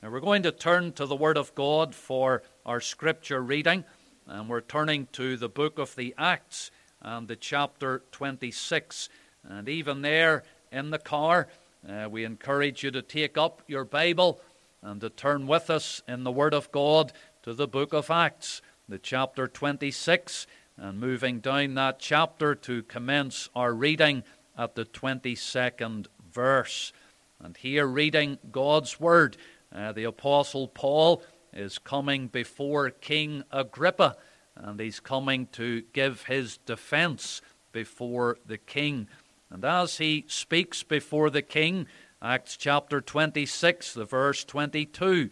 Now we're going to turn to the Word of God for our scripture reading, and we're turning to the book of the Acts and the chapter 26. And even there in the car, uh, we encourage you to take up your Bible and to turn with us in the Word of God to the book of Acts, the chapter 26, and moving down that chapter to commence our reading at the 22nd verse. And here, reading God's Word, uh, the Apostle Paul is coming before King Agrippa, and he's coming to give his defense before the king. And as he speaks before the king, Acts chapter 26, the verse 22,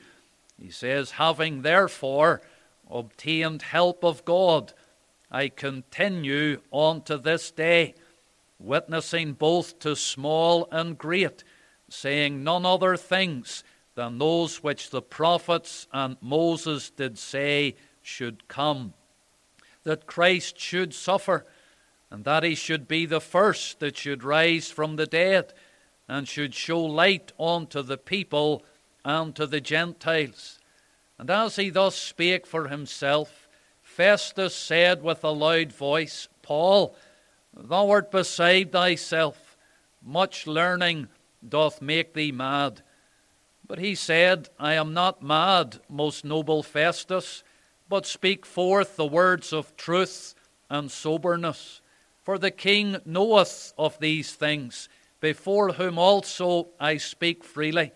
he says, Having therefore obtained help of God, I continue on to this day, witnessing both to small and great, saying none other things than those which the prophets and Moses did say should come. That Christ should suffer, and that he should be the first that should rise from the dead, and should show light unto the people and to the Gentiles. And as he thus spake for himself, Festus said with a loud voice, Paul, thou art beside thyself, much learning doth make thee mad. But he said, I am not mad, most noble Festus, but speak forth the words of truth and soberness. For the king knoweth of these things, before whom also I speak freely.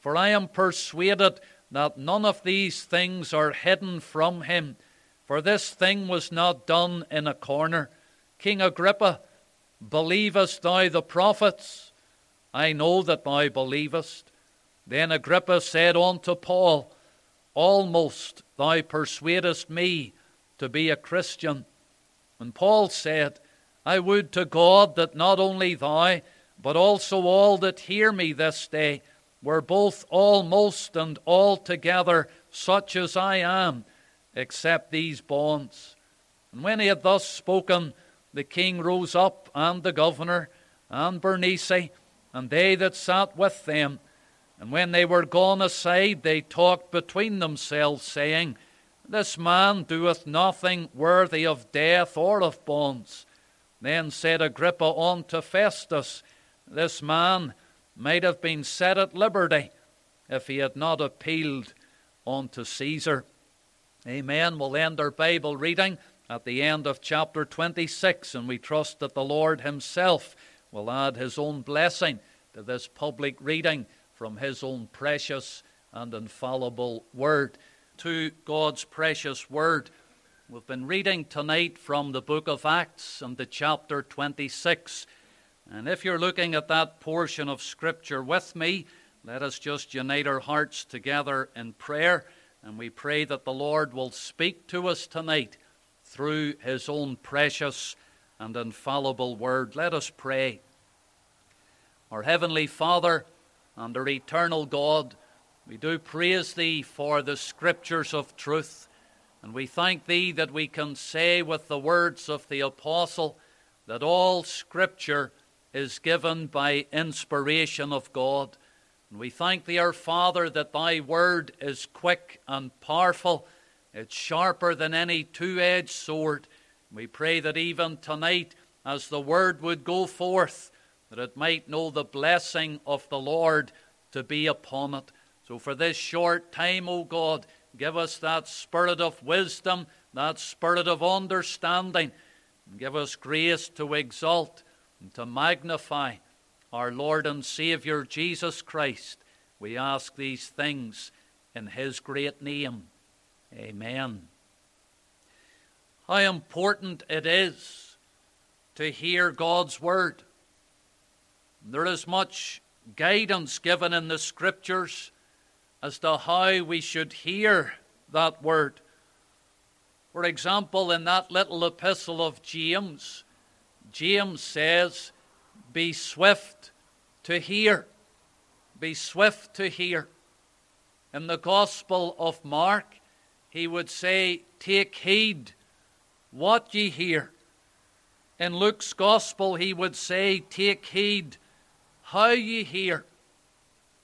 For I am persuaded that none of these things are hidden from him. For this thing was not done in a corner. King Agrippa, believest thou the prophets? I know that thou believest. Then Agrippa said unto Paul, Almost thou persuadest me to be a Christian. And Paul said, I would to God that not only thou, but also all that hear me this day were both almost and altogether such as I am, except these bonds. And when he had thus spoken, the king rose up, and the governor, and Bernice, and they that sat with them, and when they were gone aside, they talked between themselves, saying, This man doeth nothing worthy of death or of bonds. Then said Agrippa unto Festus, This man might have been set at liberty if he had not appealed unto Caesar. Amen. We'll end our Bible reading at the end of chapter 26, and we trust that the Lord Himself will add His own blessing to this public reading from His own precious and infallible Word. To God's precious Word. We've been reading tonight from the book of Acts and the chapter 26. And if you're looking at that portion of Scripture with me, let us just unite our hearts together in prayer. And we pray that the Lord will speak to us tonight through His own precious and infallible Word. Let us pray. Our Heavenly Father, and eternal God, we do praise Thee for the scriptures of truth, and we thank Thee that we can say with the words of the Apostle that all scripture is given by inspiration of God. And we thank Thee, our Father, that Thy word is quick and powerful, it's sharper than any two edged sword. We pray that even tonight, as the word would go forth, that it might know the blessing of the Lord to be upon it. So, for this short time, O God, give us that spirit of wisdom, that spirit of understanding, and give us grace to exalt and to magnify our Lord and Savior Jesus Christ. We ask these things in His great name. Amen. How important it is to hear God's Word. There is much guidance given in the Scriptures as to how we should hear that Word. For example, in that little epistle of James, James says, Be swift to hear. Be swift to hear. In the Gospel of Mark, he would say, Take heed what ye hear. In Luke's Gospel, he would say, Take heed how ye hear.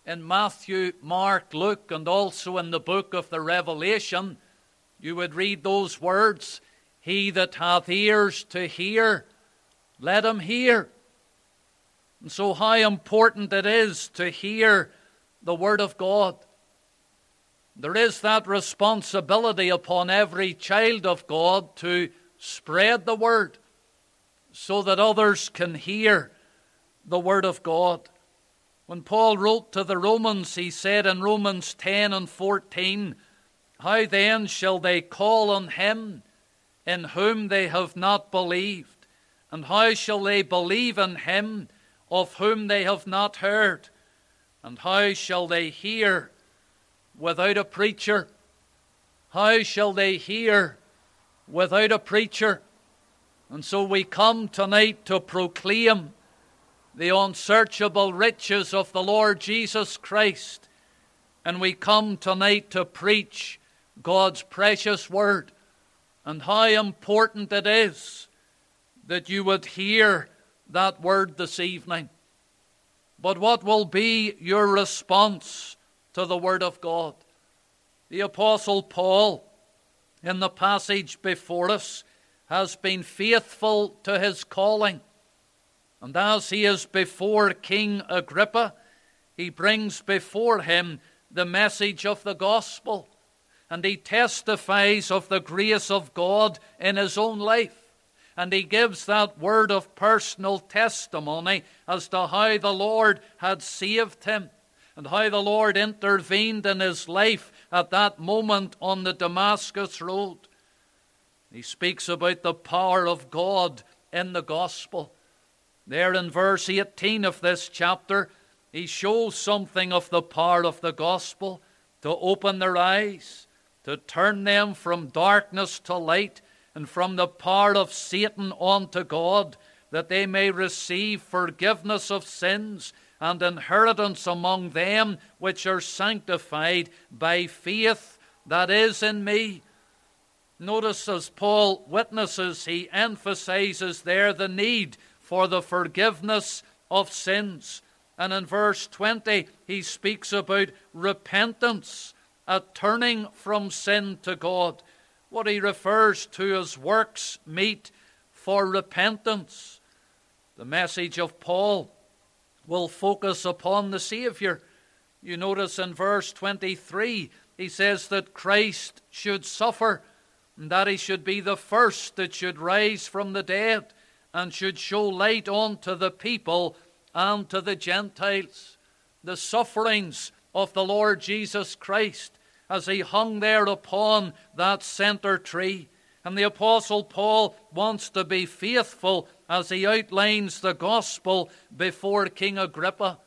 in Matthew, Mark, Luke, and also in the book of the Revelation, you would read those words He that hath ears to hear, let him hear. And so, how important it is to hear the Word of God. There is that responsibility upon every child of God to spread the Word so that others can hear the Word of God. When Paul wrote to the Romans, he said in Romans 10 and 14, How then shall they call on him in whom they have not believed? And how shall they believe in him of whom they have not heard? And how shall they hear without a preacher? How shall they hear without a preacher? And so we come tonight to proclaim the unsearchable riches of the Lord Jesus Christ. And we come tonight to preach God's precious word and how important it is that you would hear that word this evening. But what will be your response to the word of God? The Apostle Paul, in the passage before us, has been faithful to his calling. And as he is before King Agrippa, he brings before him the message of the gospel. And he testifies of the grace of God in his own life. And he gives that word of personal testimony as to how the Lord had saved him and how the Lord intervened in his life at that moment on the Damascus Road. He speaks about the power of God in the gospel. There in verse 18 of this chapter, he shows something of the power of the gospel to open their eyes, to turn them from darkness to light, and from the power of Satan unto God, that they may receive forgiveness of sins and inheritance among them which are sanctified by faith that is in me. Notice as Paul witnesses, he emphasizes there the need for the forgiveness of sins. And in verse 20, he speaks about repentance, a turning from sin to God, what he refers to as works meet for repentance. The message of Paul will focus upon the Savior. You notice in verse 23, he says that Christ should suffer and that he should be the first that should rise from the dead and should show light unto the people and to the Gentiles. The sufferings of the Lord Jesus Christ as he hung there upon that center tree. And the Apostle Paul wants to be faithful as he outlines the gospel before King Agrippa.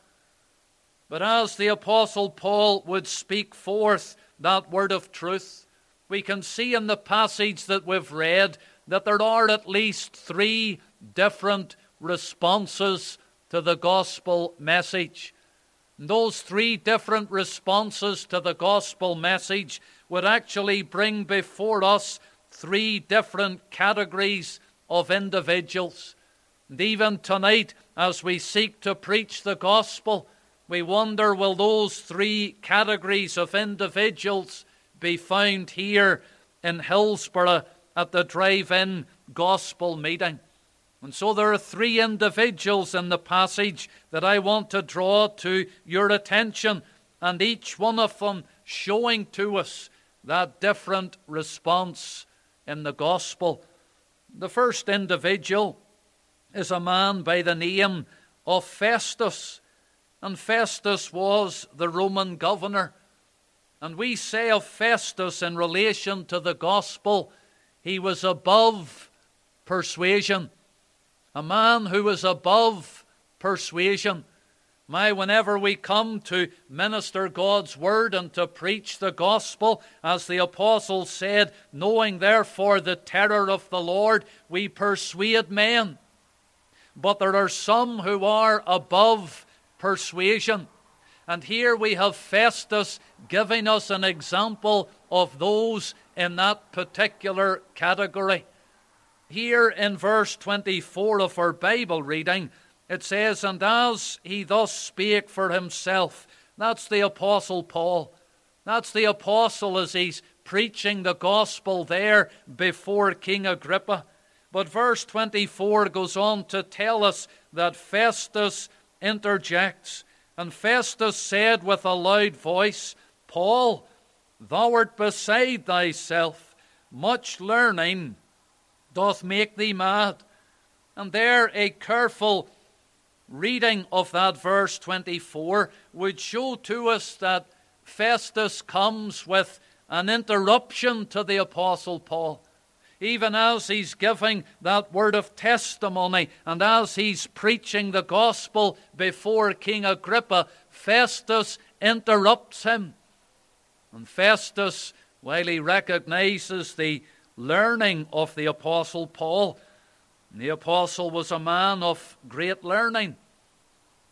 But as the Apostle Paul would speak forth that word of truth, we can see in the passage that we've read that there are at least three different responses to the gospel message. And those three different responses to the gospel message would actually bring before us three different categories of individuals. And even tonight, as we seek to preach the gospel, we wonder will those three categories of individuals be found here in Hillsborough at the drive in gospel meeting. And so there are three individuals in the passage that I want to draw to your attention, and each one of them showing to us that different response in the gospel. The first individual is a man by the name of Festus, and Festus was the Roman governor. And we say of Festus in relation to the gospel, he was above persuasion. A man who was above persuasion. My, whenever we come to minister God's word and to preach the gospel, as the apostle said, knowing therefore the terror of the Lord, we persuade men. But there are some who are above persuasion. And here we have Festus giving us an example of those in that particular category. Here in verse 24 of our Bible reading, it says, And as he thus spake for himself, That's the Apostle Paul. That's the Apostle as he's preaching the gospel there before King Agrippa. But verse 24 goes on to tell us that Festus interjects. And Festus said with a loud voice, Paul, thou art beside thyself. Much learning doth make thee mad. And there a careful reading of that verse 24 would show to us that Festus comes with an interruption to the Apostle Paul. Even as he's giving that word of testimony and as he's preaching the gospel before King Agrippa, Festus interrupts him. And Festus, while he recognizes the learning of the Apostle Paul, the apostle was a man of great learning.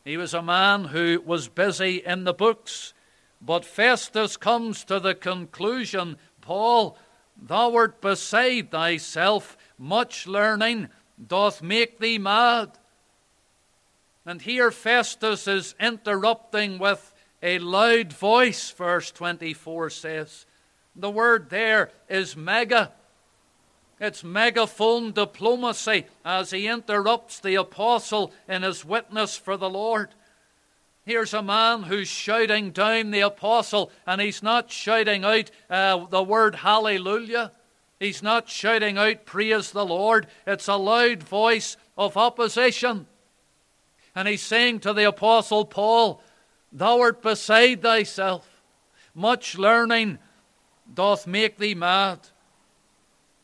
He was a man who was busy in the books. But Festus comes to the conclusion Paul, thou art beside thyself, much learning doth make thee mad. And here Festus is interrupting with a loud voice, verse 24 says. The word there is mega. It's megaphone diplomacy as he interrupts the apostle in his witness for the Lord. Here's a man who's shouting down the apostle, and he's not shouting out uh, the word hallelujah. He's not shouting out praise the Lord. It's a loud voice of opposition. And he's saying to the apostle Paul, Thou art beside thyself. Much learning doth make thee mad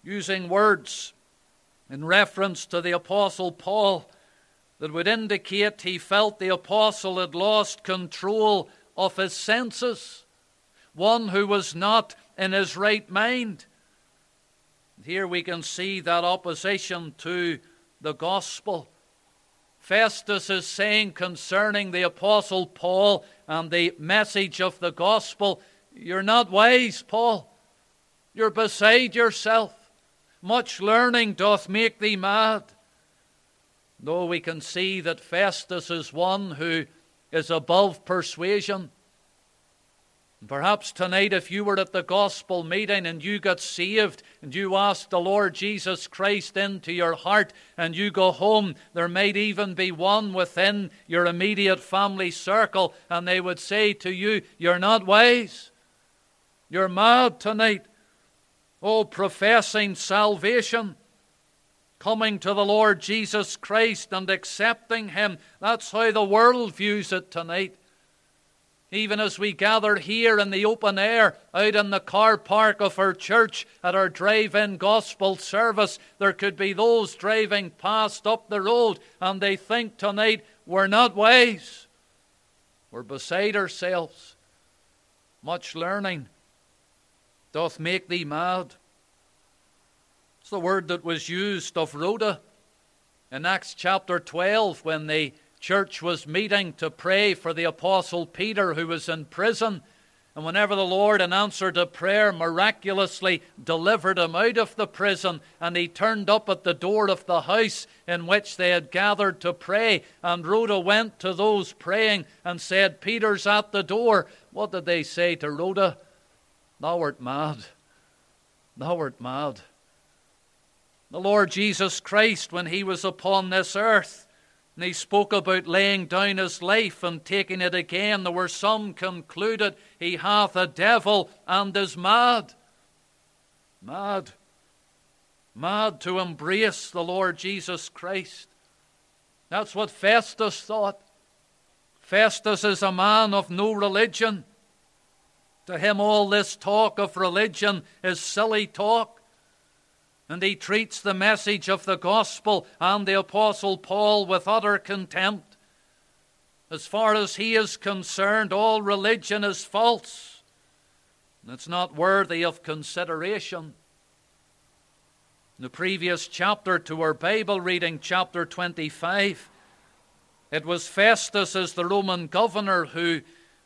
using words in reference to the Apostle Paul that would indicate he felt the Apostle had lost control of his senses, one who was not in his right mind. Here we can see that opposition to the gospel. Festus is saying concerning the Apostle Paul and the message of the gospel, You're not wise, Paul. You're beside yourself. Much learning doth make thee mad. Though we can see that Festus is one who is above persuasion. Perhaps tonight, if you were at the gospel meeting and you got saved and you asked the Lord Jesus Christ into your heart and you go home, there might even be one within your immediate family circle and they would say to you, You're not wise. You're mad tonight. Oh, professing salvation, coming to the Lord Jesus Christ and accepting Him. That's how the world views it tonight. Even as we gather here in the open air, out in the car park of our church at our drive in gospel service, there could be those driving past up the road and they think tonight, we're not wise. We're beside ourselves. Much learning doth make thee mad. It's the word that was used of Rhoda in Acts chapter 12 when the church was meeting to pray for the apostle Peter who was in prison. And whenever the Lord, in answer to prayer, miraculously delivered him out of the prison, and he turned up at the door of the house in which they had gathered to pray, and Rhoda went to those praying and said, Peter's at the door. What did they say to Rhoda? Thou art mad. Thou art mad. The Lord Jesus Christ, when he was upon this earth, and he spoke about laying down his life and taking it again, there were some concluded he hath a devil and is mad. Mad. Mad to embrace the Lord Jesus Christ. That's what Festus thought. Festus is a man of no religion. To him, all this talk of religion is silly talk. And he treats the message of the gospel and the Apostle Paul with utter contempt. As far as he is concerned, all religion is false. And It's not worthy of consideration. In the previous chapter to our Bible reading, chapter 25, it was Festus as the Roman governor who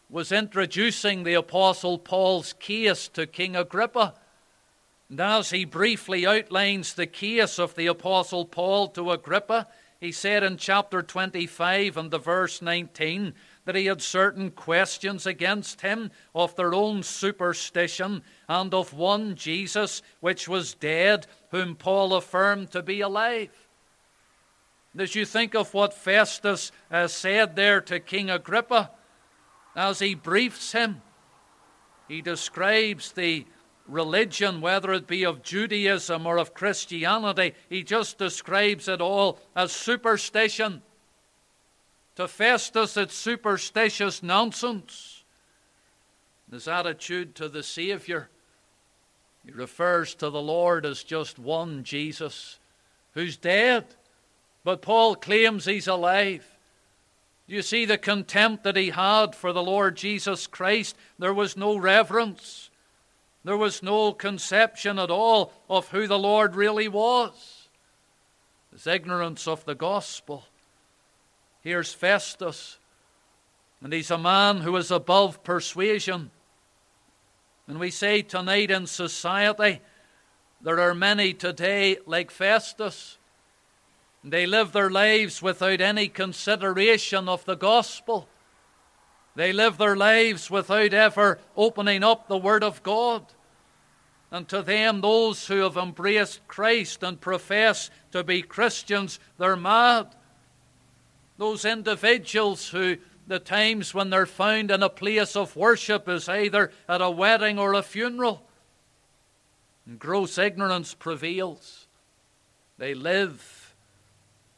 was introducing the Apostle Paul's case to King Agrippa. And as he briefly outlines the case of the Apostle Paul to Agrippa, he said in chapter 25 and the verse 19, that he had certain questions against him of their own superstition, and of one Jesus which was dead, whom Paul affirmed to be alive. As you think of what Festus uh, said there to King Agrippa, as he briefs him, he describes the religion, whether it be of Judaism or of Christianity, he just describes it all as superstition. To Festus, it's superstitious nonsense. His attitude to the Savior, he refers to the Lord as just one Jesus who's dead, but Paul claims he's alive. You see the contempt that he had for the Lord Jesus Christ. There was no reverence. There was no conception at all of who the Lord really was. His ignorance of the gospel. Here's Festus, and he's a man who is above persuasion. And we say tonight in society, there are many today like Festus. They live their lives without any consideration of the gospel. They live their lives without ever opening up the Word of God. And to them, those who have embraced Christ and profess to be Christians, they're mad. Those individuals who, the times when they're found in a place of worship, is either at a wedding or a funeral. And gross ignorance prevails. They live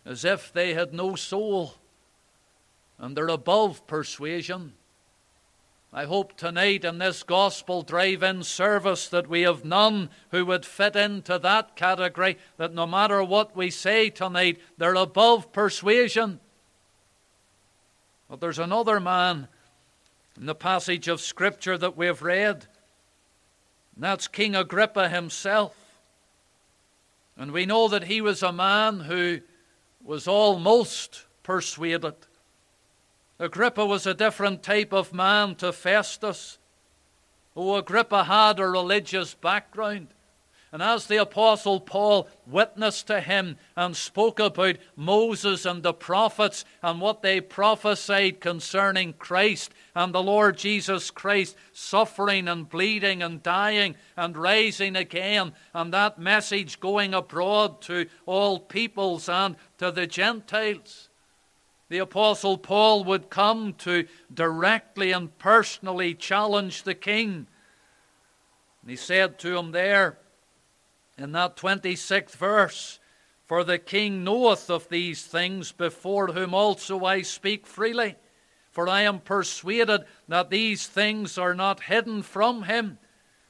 as if they had no soul and they're above persuasion. I hope tonight in this gospel drive in service that we have none who would fit into that category, that no matter what we say tonight, they're above persuasion. But there's another man in the passage of Scripture that we've read, and that's King Agrippa himself. And we know that he was a man who was almost persuaded. Agrippa was a different type of man to Festus. Oh, Agrippa had a religious background. And as the Apostle Paul witnessed to him and spoke about Moses and the prophets and what they prophesied concerning Christ and the Lord Jesus Christ suffering and bleeding and dying and rising again, and that message going abroad to all peoples and to the Gentiles the Apostle Paul would come to directly and personally challenge the king. And he said to him there in that 26th verse, For the king knoweth of these things, before whom also I speak freely. For I am persuaded that these things are not hidden from him.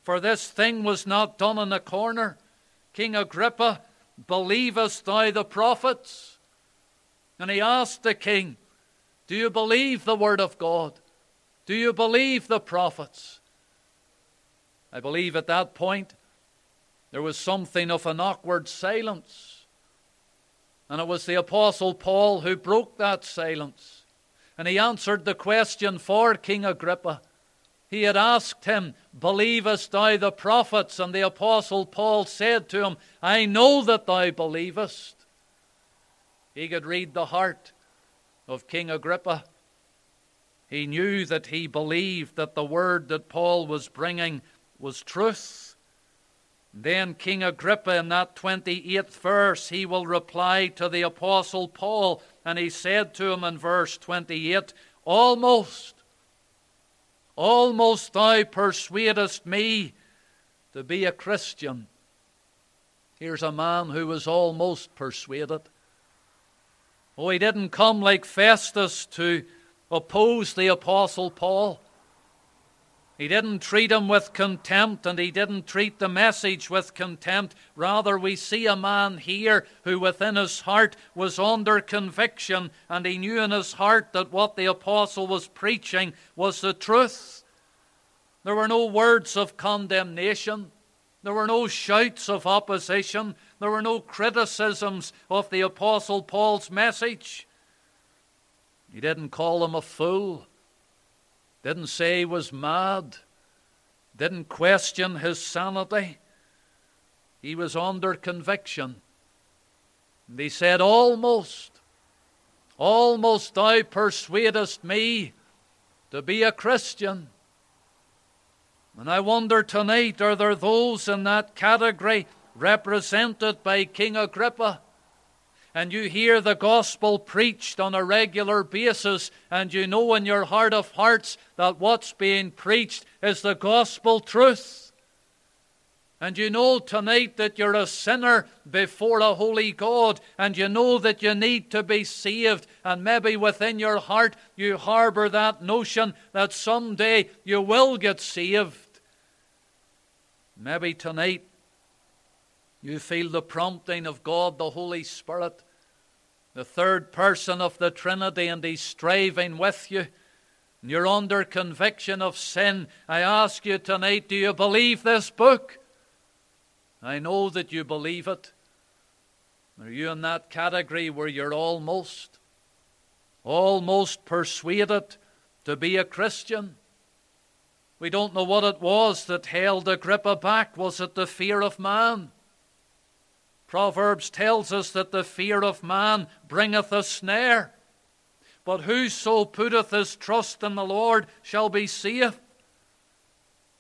For this thing was not done in a corner. King Agrippa, believest thou the prophets? And he asked the king, Do you believe the word of God? Do you believe the prophets? I believe at that point there was something of an awkward silence. And it was the Apostle Paul who broke that silence. And he answered the question for King Agrippa. He had asked him, Believest thou the prophets? And the Apostle Paul said to him, I know that thou believest. He could read the heart of King Agrippa. He knew that he believed that the word that Paul was bringing was truth. Then King Agrippa, in that 28th verse, he will reply to the Apostle Paul, and he said to him in verse 28 Almost, almost thou persuadest me to be a Christian. Here's a man who was almost persuaded. Oh, he didn't come like Festus to oppose the Apostle Paul. He didn't treat him with contempt and he didn't treat the message with contempt. Rather, we see a man here who within his heart was under conviction and he knew in his heart that what the apostle was preaching was the truth. There were no words of condemnation. There were no shouts of opposition. There were no criticisms of the Apostle Paul's message. He didn't call him a fool, didn't say he was mad, didn't question his sanity. He was under conviction. And he said, Almost, almost thou persuadest me to be a Christian. And I wonder tonight are there those in that category represented by King Agrippa? And you hear the gospel preached on a regular basis, and you know in your heart of hearts that what's being preached is the gospel truth. And you know tonight that you're a sinner before a holy God, and you know that you need to be saved, and maybe within your heart you harbor that notion that someday you will get saved. Maybe tonight you feel the prompting of God, the Holy Spirit, the third person of the Trinity, and He's striving with you. And you're under conviction of sin. I ask you tonight do you believe this book? I know that you believe it. Are you in that category where you're almost, almost persuaded to be a Christian? We don't know what it was that held Agrippa back. Was it the fear of man? Proverbs tells us that the fear of man bringeth a snare. But whoso putteth his trust in the Lord shall be safe.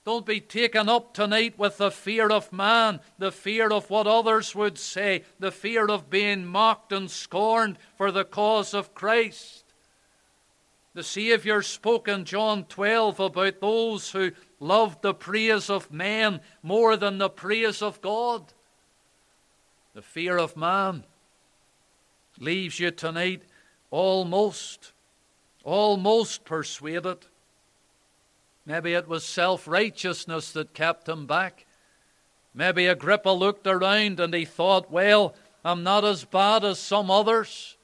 Don't be taken up tonight with the fear of man, the fear of what others would say, the fear of being mocked and scorned for the cause of Christ. The Saviour spoke in John 12 about those who loved the praise of men more than the praise of God. The fear of man leaves you tonight almost, almost persuaded Maybe it was self righteousness that kept him back. Maybe Agrippa looked around and he thought, well, I'm not as bad as some others.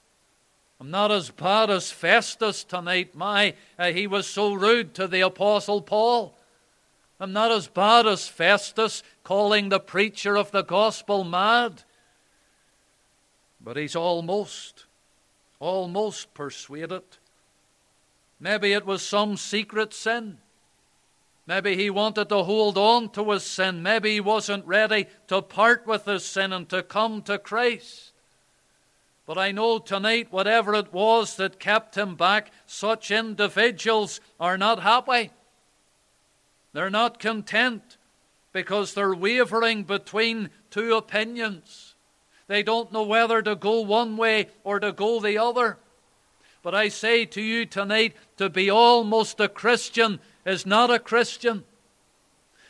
I'm not as bad as Festus tonight. My, uh, he was so rude to the Apostle Paul. I'm not as bad as Festus calling the preacher of the gospel mad. But he's almost, almost persuaded. Maybe it was some secret sin. Maybe he wanted to hold on to his sin. Maybe he wasn't ready to part with his sin and to come to Christ. But I know tonight, whatever it was that kept him back, such individuals are not happy. They're not content because they're wavering between two opinions. They don't know whether to go one way or to go the other. But I say to you tonight to be almost a Christian is not a Christian.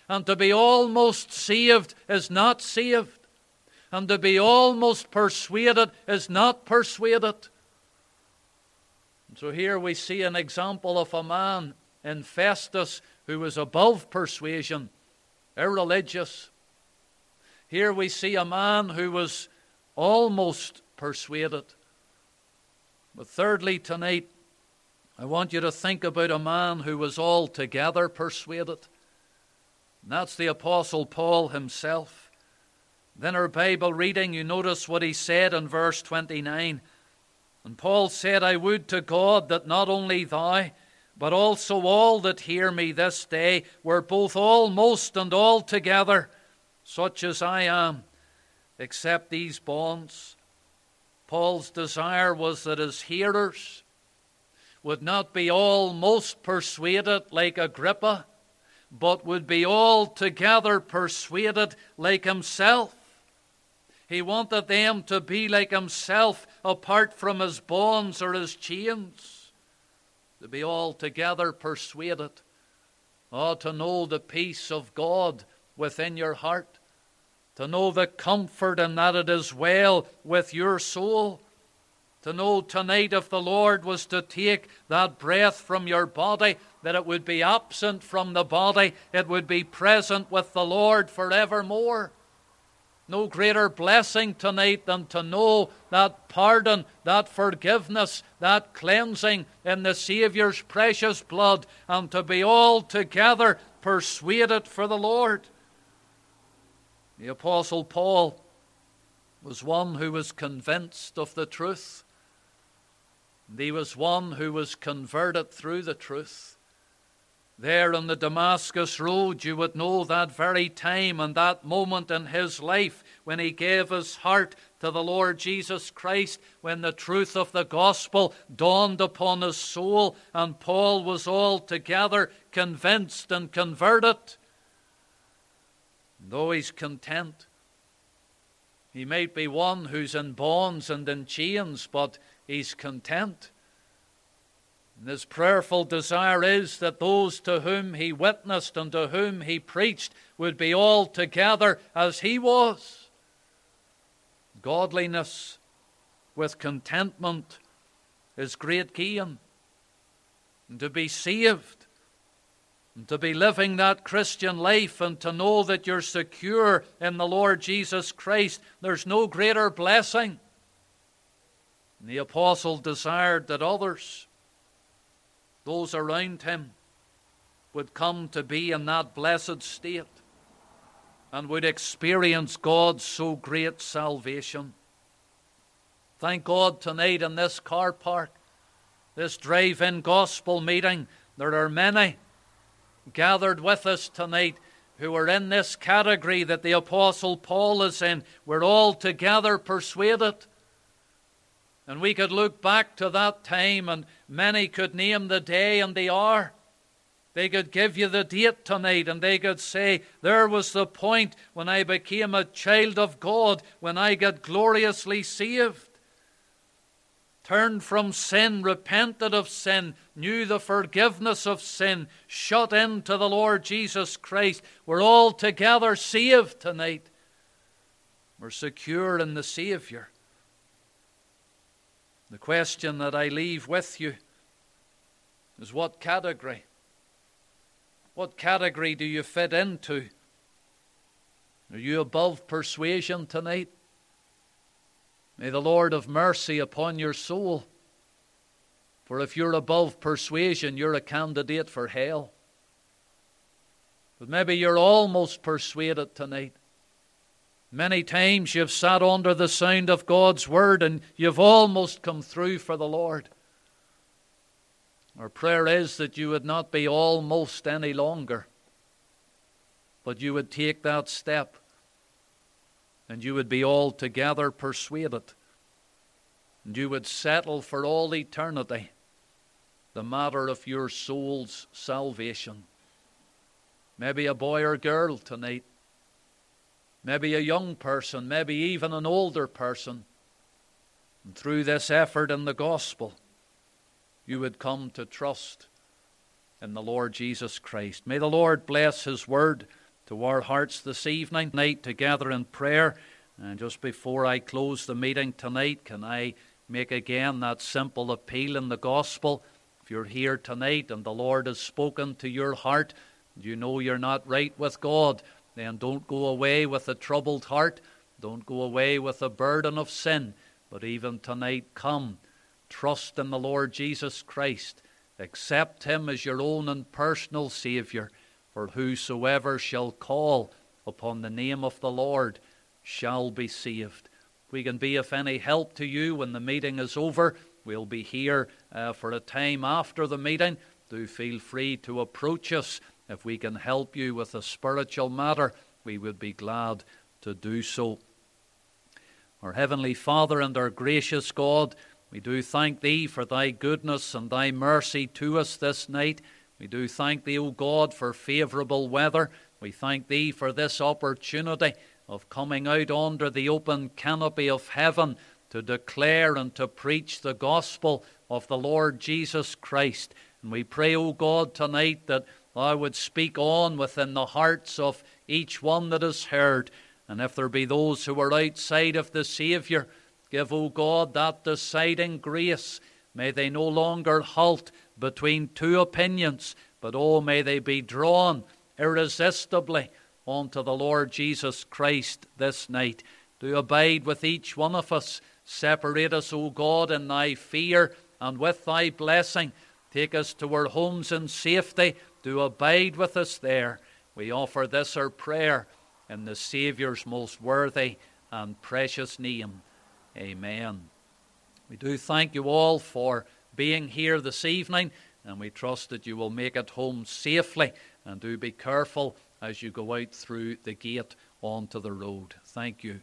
And to be almost saved is not saved. And to be almost persuaded is not persuaded. So here we see an example of a man in Festus who was above persuasion, irreligious. Here we see a man who was almost persuaded. But thirdly, tonight, I want you to think about a man who was altogether persuaded. And that's the Apostle Paul himself. Then our Bible reading, you notice what he said in verse 29. And Paul said, I would to God that not only thou, but also all that hear me this day were both almost and altogether such as I am, except these bonds. Paul's desire was that his hearers, would not be almost persuaded like Agrippa, but would be altogether persuaded like himself. He wanted them to be like himself apart from his bonds or his chains, to be altogether persuaded. Oh, to know the peace of God within your heart, to know the comfort and that it is well with your soul to know tonight if the Lord was to take that breath from your body, that it would be absent from the body, it would be present with the Lord forevermore. No greater blessing tonight than to know that pardon, that forgiveness, that cleansing in the Saviour's precious blood, and to be altogether persuaded for the Lord. The Apostle Paul was one who was convinced of the truth. And He was one who was converted through the truth. There on the Damascus Road, you would know that very time and that moment in his life when he gave his heart to the Lord Jesus Christ when the truth of the gospel dawned upon his soul and Paul was altogether convinced and converted. Though he's content, he might be one who's in bonds and in chains, but he's content. And his prayerful desire is that those to whom he witnessed and to whom he preached would be all together as he was. Godliness with contentment is great gain. And to be saved, and to be living that Christian life, and to know that you're secure in the Lord Jesus Christ, there's no greater blessing. And the apostle desired that others those around him would come to be in that blessed state and would experience God's so great salvation. Thank God tonight in this car park, this drive in gospel meeting, there are many gathered with us tonight who are in this category that the Apostle Paul is in. We're all together persuaded and we could look back to that time, and many could name the day and the hour. They could give you the date tonight, and they could say, There was the point when I became a child of God, when I got gloriously saved. Turned from sin, repented of sin, knew the forgiveness of sin, shut into the Lord Jesus Christ. We're all together saved tonight. We're secure in the Savior. The question that I leave with you is what category? What category do you fit into? Are you above persuasion tonight? May the Lord have mercy upon your soul. For if you're above persuasion, you're a candidate for hell. But maybe you're almost persuaded tonight. Many times you've sat under the sound of God's word and you've almost come through for the Lord. Our prayer is that you would not be almost any longer, but you would take that step and you would be altogether persuaded. And you would settle for all eternity the matter of your soul's salvation. Maybe a boy or girl tonight maybe a young person, maybe even an older person. And through this effort in the gospel, you would come to trust in the Lord Jesus Christ. May the Lord bless His word to our hearts this evening, night together in prayer. And just before I close the meeting tonight, can I make again that simple appeal in the gospel? If you're here tonight and the Lord has spoken to your heart, you know you're not right with God then don't go away with a troubled heart. Don't go away with a burden of sin. But even tonight, come. Trust in the Lord Jesus Christ. Accept him as your own and personal Saviour. For whosoever shall call upon the name of the Lord shall be saved. We can be of any help to you when the meeting is over. We'll be here uh, for a time after the meeting. Do feel free to approach us if we can help you with a spiritual matter, we would be glad to do so. Our Heavenly Father and our gracious God, we do thank Thee for Thy goodness and Thy mercy to us this night. We do thank Thee, O God, for favourable weather. We thank Thee for this opportunity of coming out under the open canopy of heaven to declare and to preach the gospel of the Lord Jesus Christ. And we pray, O God, tonight that Thou would speak on within the hearts of each one that has heard. And if there be those who are outside of the Saviour, give, O God, that deciding grace. May they no longer halt between two opinions, but oh, may they be drawn irresistibly unto the Lord Jesus Christ this night. Do abide with each one of us. Separate us, O God, in thy fear and with thy blessing. Take us to our homes in safety do abide with us there. We offer this our prayer in the Saviour's most worthy and precious name. Amen. We do thank you all for being here this evening, and we trust that you will make it home safely. And do be careful as you go out through the gate onto the road. Thank you.